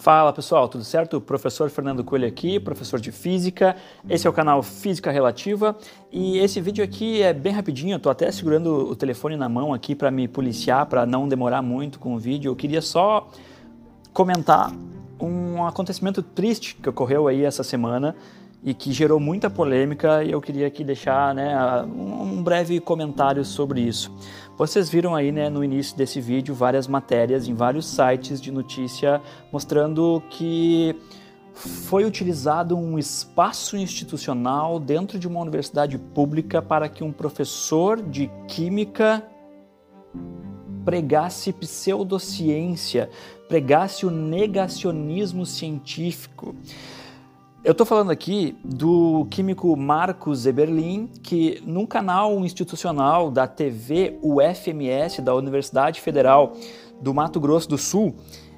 Fala pessoal, tudo certo? Professor Fernando Coelho aqui, professor de Física. Esse é o canal Física Relativa e esse vídeo aqui é bem rapidinho. Eu tô até segurando o telefone na mão aqui para me policiar, para não demorar muito com o vídeo. Eu queria só comentar um acontecimento triste que ocorreu aí essa semana e que gerou muita polêmica e eu queria aqui deixar né, um breve comentário sobre isso. Vocês viram aí né, no início desse vídeo várias matérias em vários sites de notícia mostrando que foi utilizado um espaço institucional dentro de uma universidade pública para que um professor de química pregasse pseudociência, pregasse o negacionismo científico. Eu estou falando aqui do químico Marcos Eberlin, que num canal institucional da TV UFMS, da Universidade Federal do Mato Grosso do Sul,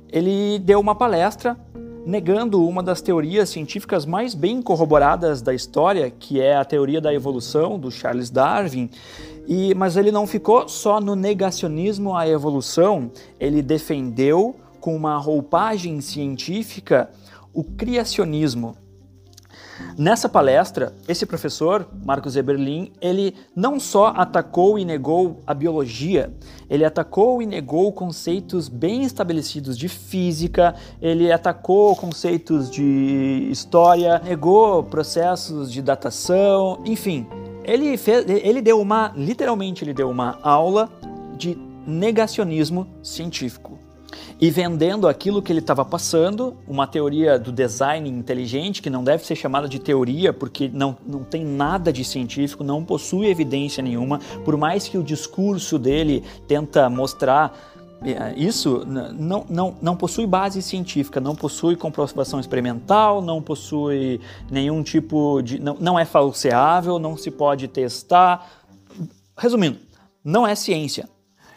ele deu uma palestra negando uma das teorias científicas mais bem corroboradas da história, que é a teoria da evolução do Charles Darwin. E, mas ele não ficou só no negacionismo à evolução, ele defendeu com uma roupagem científica o criacionismo. Nessa palestra, esse professor, Marcos Eberlin, ele não só atacou e negou a biologia, ele atacou e negou conceitos bem estabelecidos de física, ele atacou conceitos de história, negou processos de datação, enfim, ele, fez, ele deu uma, literalmente, ele deu uma aula de negacionismo científico e vendendo aquilo que ele estava passando, uma teoria do design inteligente, que não deve ser chamada de teoria, porque não, não tem nada de científico, não possui evidência nenhuma, por mais que o discurso dele tenta mostrar eh, isso não, não, não possui base científica, não possui comprovação experimental, não possui nenhum tipo de. não, não é falseável, não se pode testar. Resumindo, não é ciência.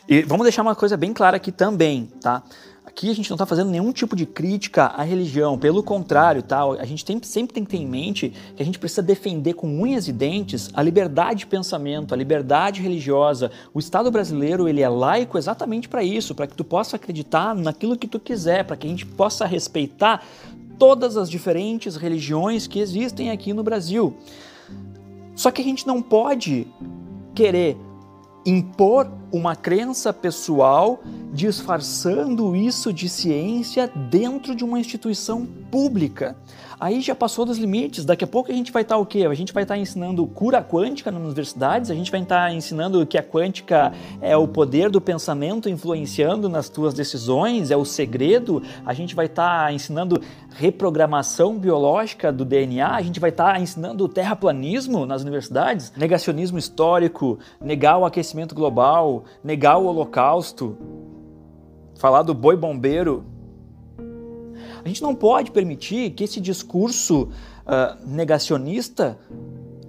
E vamos deixar uma coisa bem clara aqui também, tá? Aqui a gente não está fazendo nenhum tipo de crítica à religião, pelo contrário, tá? A gente tem, sempre tem que ter em mente que a gente precisa defender com unhas e dentes a liberdade de pensamento, a liberdade religiosa. O Estado brasileiro ele é laico exatamente para isso, para que tu possa acreditar naquilo que tu quiser, para que a gente possa respeitar todas as diferentes religiões que existem aqui no Brasil. Só que a gente não pode querer impor uma crença pessoal disfarçando isso de ciência dentro de uma instituição pública. Aí já passou dos limites. Daqui a pouco a gente vai estar o quê? A gente vai estar ensinando cura quântica nas universidades, a gente vai estar ensinando que a quântica é o poder do pensamento influenciando nas tuas decisões, é o segredo. A gente vai estar ensinando reprogramação biológica do DNA, a gente vai estar ensinando terraplanismo nas universidades, negacionismo histórico, negar o aquecimento global, negar o holocausto, falar do boi bombeiro, a gente não pode permitir que esse discurso uh, negacionista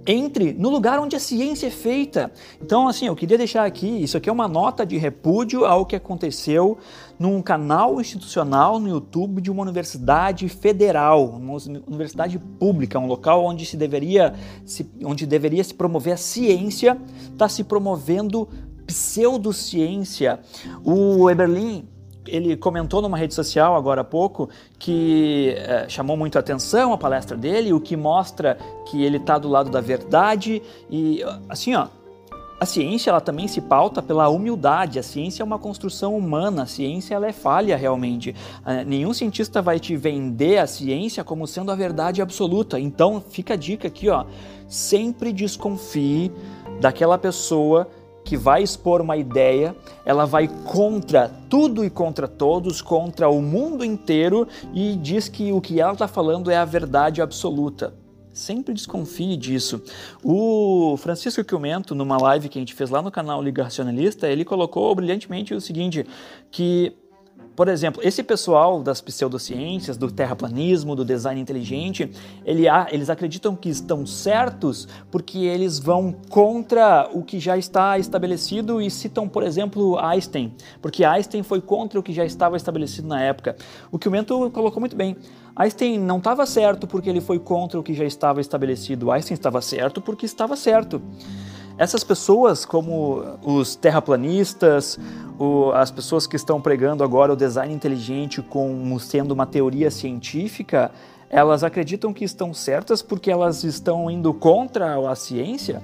entre no lugar onde a ciência é feita. Então, assim, eu queria deixar aqui, isso aqui é uma nota de repúdio ao que aconteceu num canal institucional no YouTube de uma universidade federal, uma universidade pública, um local onde se deveria se, onde deveria se promover a ciência, está se promovendo pseudociência. O Eberlin ele comentou numa rede social agora há pouco que é, chamou muito a atenção a palestra dele, o que mostra que ele está do lado da verdade e assim ó, a ciência ela também se pauta pela humildade. A ciência é uma construção humana. A ciência ela é falha realmente. Uh, nenhum cientista vai te vender a ciência como sendo a verdade absoluta. Então fica a dica aqui, ó. Sempre desconfie daquela pessoa que vai expor uma ideia, ela vai contra tudo e contra todos, contra o mundo inteiro e diz que o que ela está falando é a verdade absoluta. Sempre desconfie disso. O Francisco Quilmento, numa live que a gente fez lá no canal Liga Racionalista, ele colocou brilhantemente o seguinte, que por exemplo, esse pessoal das pseudociências, do terraplanismo, do design inteligente, ele, eles acreditam que estão certos porque eles vão contra o que já está estabelecido e citam, por exemplo, Einstein, porque Einstein foi contra o que já estava estabelecido na época. O que o Mento colocou muito bem. Einstein não estava certo porque ele foi contra o que já estava estabelecido. Einstein estava certo porque estava certo. Essas pessoas, como os terraplanistas, o, as pessoas que estão pregando agora o design inteligente como sendo uma teoria científica, elas acreditam que estão certas porque elas estão indo contra a ciência?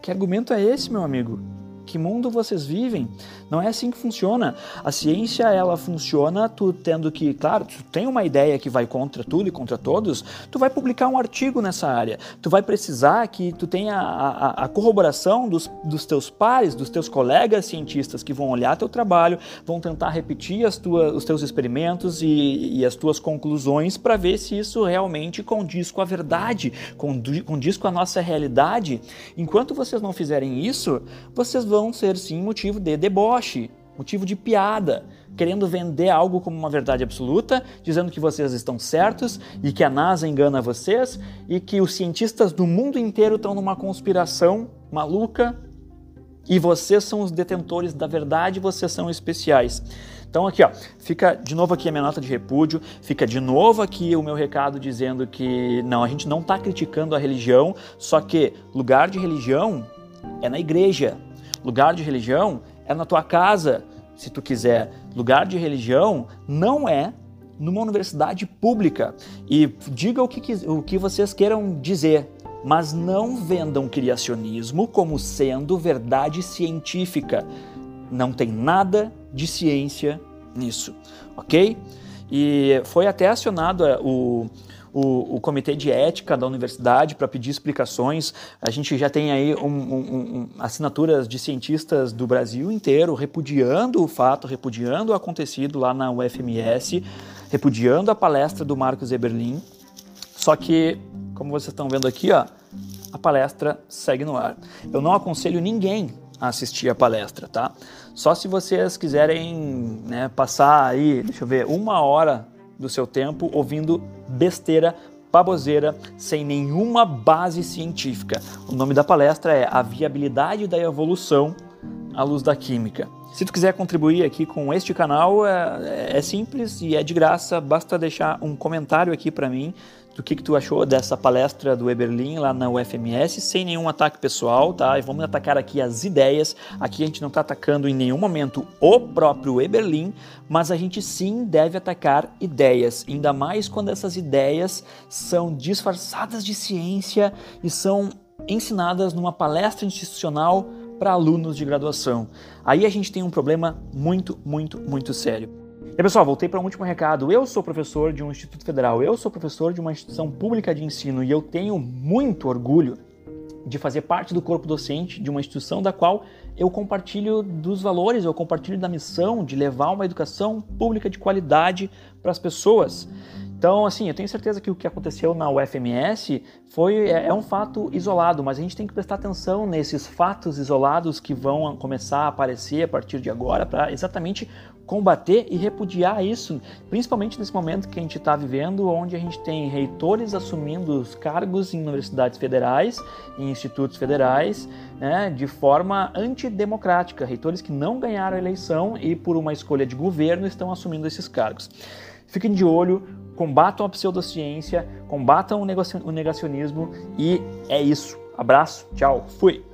Que argumento é esse, meu amigo? Que mundo vocês vivem? Não é assim que funciona. A ciência, ela funciona tu tendo que, claro, tu tem uma ideia que vai contra tudo e contra todos, tu vai publicar um artigo nessa área. Tu vai precisar que tu tenha a, a, a corroboração dos, dos teus pares, dos teus colegas cientistas que vão olhar teu trabalho, vão tentar repetir as os teus experimentos e, e as tuas conclusões para ver se isso realmente condiz com a verdade, condiz com a nossa realidade. Enquanto vocês não fizerem isso, vocês vão ser sim motivo de deboche, motivo de piada, querendo vender algo como uma verdade absoluta, dizendo que vocês estão certos e que a NASA engana vocês e que os cientistas do mundo inteiro estão numa conspiração maluca e vocês são os detentores da verdade, vocês são especiais. Então aqui, ó, fica de novo aqui a minha nota de repúdio, fica de novo aqui o meu recado dizendo que não, a gente não está criticando a religião, só que lugar de religião é na igreja, Lugar de religião é na tua casa, se tu quiser. Lugar de religião não é numa universidade pública. E diga o que, o que vocês queiram dizer, mas não vendam criacionismo como sendo verdade científica. Não tem nada de ciência nisso, ok? E foi até acionado é, o, o, o comitê de ética da universidade para pedir explicações. A gente já tem aí um, um, um, assinaturas de cientistas do Brasil inteiro repudiando o fato, repudiando o acontecido lá na UFMS, repudiando a palestra do Marcos Eberlin. Só que, como vocês estão vendo aqui, ó, a palestra segue no ar. Eu não aconselho ninguém a assistir a palestra, tá? Só se vocês quiserem né, passar aí, deixa eu ver, uma hora do seu tempo ouvindo besteira, baboseira, sem nenhuma base científica. O nome da palestra é A Viabilidade da Evolução à Luz da Química. Se tu quiser contribuir aqui com este canal, é, é simples e é de graça, basta deixar um comentário aqui para mim do que, que tu achou dessa palestra do Eberlin lá na UFMS, sem nenhum ataque pessoal, tá? E vamos atacar aqui as ideias. Aqui a gente não está atacando em nenhum momento o próprio Eberlin, mas a gente sim deve atacar ideias, ainda mais quando essas ideias são disfarçadas de ciência e são ensinadas numa palestra institucional para alunos de graduação. Aí a gente tem um problema muito, muito, muito sério. E pessoal, voltei para um último recado. Eu sou professor de um instituto federal, eu sou professor de uma instituição pública de ensino e eu tenho muito orgulho de fazer parte do corpo docente de uma instituição da qual eu compartilho dos valores, eu compartilho da missão de levar uma educação pública de qualidade para as pessoas. Então, assim, eu tenho certeza que o que aconteceu na UFMS foi é, é, um fato isolado, mas a gente tem que prestar atenção nesses fatos isolados que vão começar a aparecer a partir de agora para exatamente combater e repudiar isso, principalmente nesse momento que a gente está vivendo, onde a gente tem reitores assumindo os cargos em universidades federais, em institutos federais, né, de forma antidemocrática, reitores que não ganharam a eleição e por uma escolha de governo estão assumindo esses cargos. Fiquem de olho, combatam a pseudociência, combatam o negacionismo e é isso. Abraço, tchau, fui!